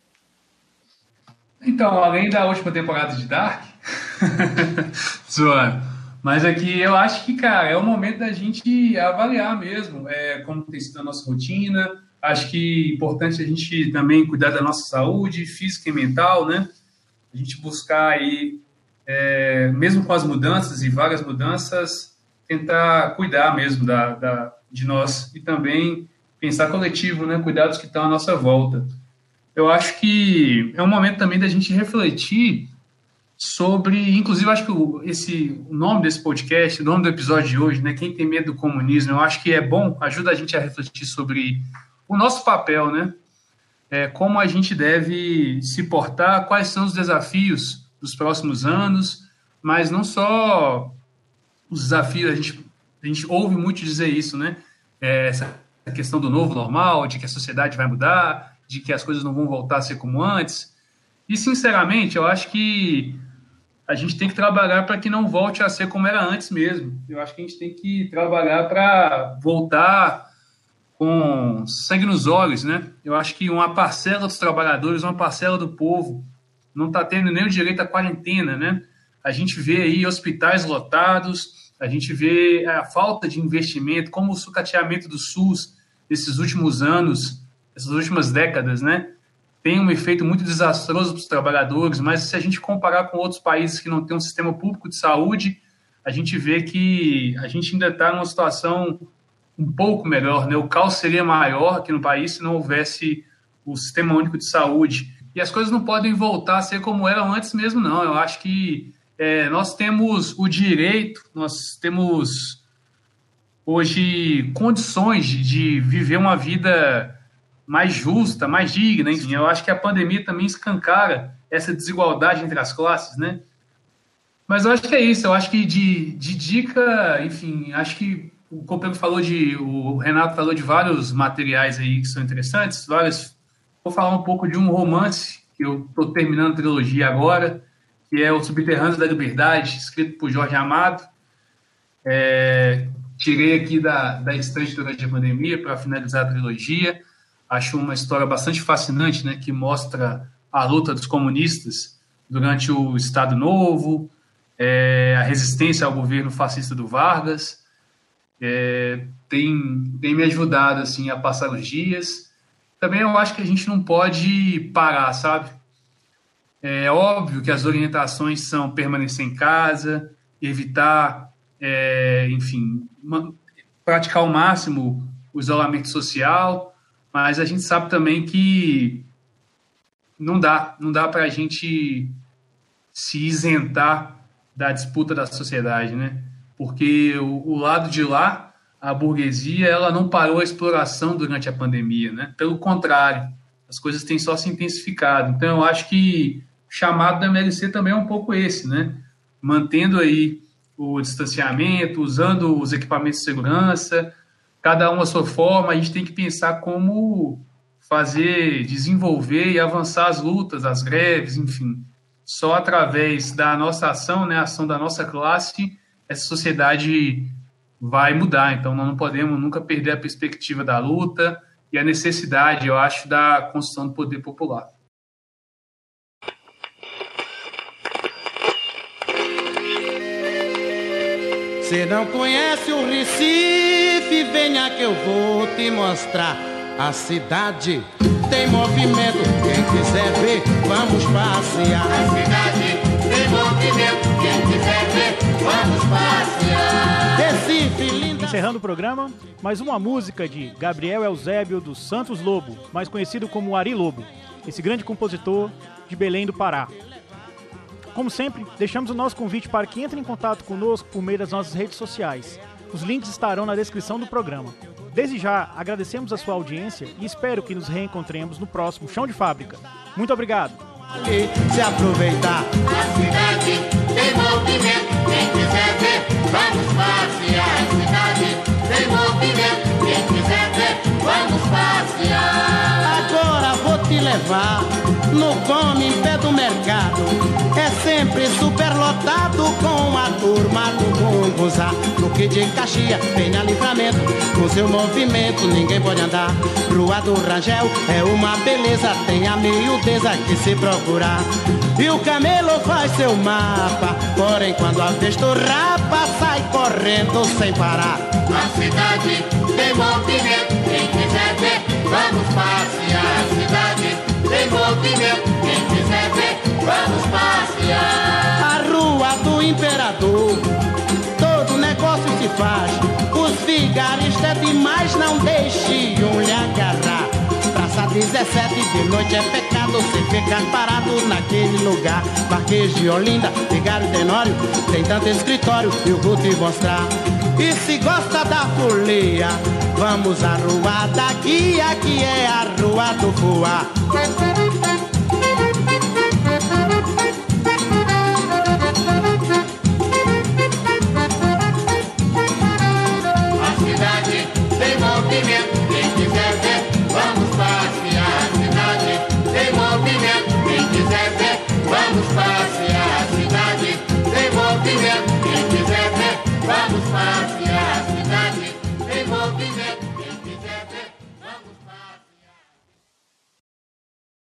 Então, além da última temporada de Dark, zoando. Mas aqui eu acho que, cara, é o momento da gente avaliar mesmo é, como tem sido a nossa rotina. Acho que é importante a gente também cuidar da nossa saúde física e mental, né? A gente buscar aí, é, mesmo com as mudanças e várias mudanças, tentar cuidar mesmo da, da, de nós e também pensar coletivo, né? Cuidar dos que estão à nossa volta. Eu acho que é um momento também da gente refletir sobre, inclusive, acho que esse o nome desse podcast, o nome do episódio de hoje, né, quem tem medo do comunismo, eu acho que é bom, ajuda a gente a refletir sobre o nosso papel, né, é, como a gente deve se portar, quais são os desafios dos próximos anos, mas não só os desafios, a gente, a gente ouve muito dizer isso, né, é, essa questão do novo normal, de que a sociedade vai mudar, de que as coisas não vão voltar a ser como antes, e sinceramente, eu acho que a gente tem que trabalhar para que não volte a ser como era antes mesmo. Eu acho que a gente tem que trabalhar para voltar com sangue nos olhos, né? Eu acho que uma parcela dos trabalhadores, uma parcela do povo, não está tendo nem o direito à quarentena, né? A gente vê aí hospitais lotados, a gente vê a falta de investimento, como o sucateamento do SUS nesses últimos anos, essas últimas décadas, né? tem um efeito muito desastroso para os trabalhadores, mas se a gente comparar com outros países que não têm um sistema público de saúde, a gente vê que a gente ainda está numa situação um pouco melhor. Né? O caos seria maior aqui no país se não houvesse o sistema único de saúde. E as coisas não podem voltar a ser como eram antes mesmo, não. Eu acho que é, nós temos o direito, nós temos hoje condições de, de viver uma vida mais justa, mais digna, enfim. Eu acho que a pandemia também escancara essa desigualdade entre as classes, né? Mas eu acho que é isso, eu acho que de, de dica, enfim, acho que o falou de, o Renato falou de vários materiais aí que são interessantes, vou falar um pouco de um romance que eu estou terminando a trilogia agora, que é O Subterrâneo da Liberdade, escrito por Jorge Amado. É, tirei aqui da, da estante durante a pandemia para finalizar a trilogia. Acho uma história bastante fascinante, né, que mostra a luta dos comunistas durante o Estado Novo, é, a resistência ao governo fascista do Vargas. É, tem, tem me ajudado assim a passar os dias. Também eu acho que a gente não pode parar, sabe? É óbvio que as orientações são permanecer em casa, evitar, é, enfim, uma, praticar ao máximo o isolamento social, mas a gente sabe também que não dá, não dá para a gente se isentar da disputa da sociedade, né? Porque o, o, lado de lá, a burguesia, ela não parou a exploração durante a pandemia, né? Pelo contrário, as coisas têm só se intensificado. Então, eu acho que o chamado da MLC também é um pouco esse, né? Mantendo aí o distanciamento, usando os equipamentos de segurança, cada um a sua forma, a gente tem que pensar como fazer, desenvolver e avançar as lutas, as greves, enfim. Só através da nossa ação, né, a ação da nossa classe, essa sociedade vai mudar. Então, nós não podemos nunca perder a perspectiva da luta e a necessidade, eu acho, da construção do poder popular. Você não conhece o Recife? Venha que eu vou te mostrar. A cidade tem movimento. Quem quiser ver, vamos passear. A cidade tem movimento. Quem quiser ver, vamos passear. Recife, linda. Encerrando o programa, mais uma música de Gabriel Eusébio dos Santos Lobo, mais conhecido como Ari Lobo, esse grande compositor de Belém do Pará. Como sempre, deixamos o nosso convite para que entre em contato conosco por meio das nossas redes sociais. Os links estarão na descrição do programa. Desde já, agradecemos a sua audiência e espero que nos reencontremos no próximo Chão de Fábrica. Muito obrigado. Se aproveitar. A cidade tem movimento. Quem quiser ver, vamos passear. A cidade tem movimento. Quem quiser ver, vamos passear. Agora vou te levar no come sempre superlotado com a turma do Gungunzá. No que de Caxia, tenha livramento, com seu movimento ninguém pode andar. Rua do Rangel é uma beleza, tem a miudeza que se procurar. E o camelo faz seu mapa, porém quando a vista rapa sai correndo sem parar. A cidade tem movimento, quem quiser ver, vamos passear. A cidade tem movimento, quem quiser ver, vamos passear. A rua do imperador, todo negócio se faz. Os vigaristas é demais, não deixe um lhe agarrar. Praça 17 de noite é pecado se ficar parado naquele lugar. Marquês de Olinda, Vigário Tenório, tem tanto escritório eu vou te mostrar. E se gosta da folia, vamos à rua da guia, que é a rua do voar. Vamos passear a cidade, sem movimento. Quem quiser ver, vamos passear.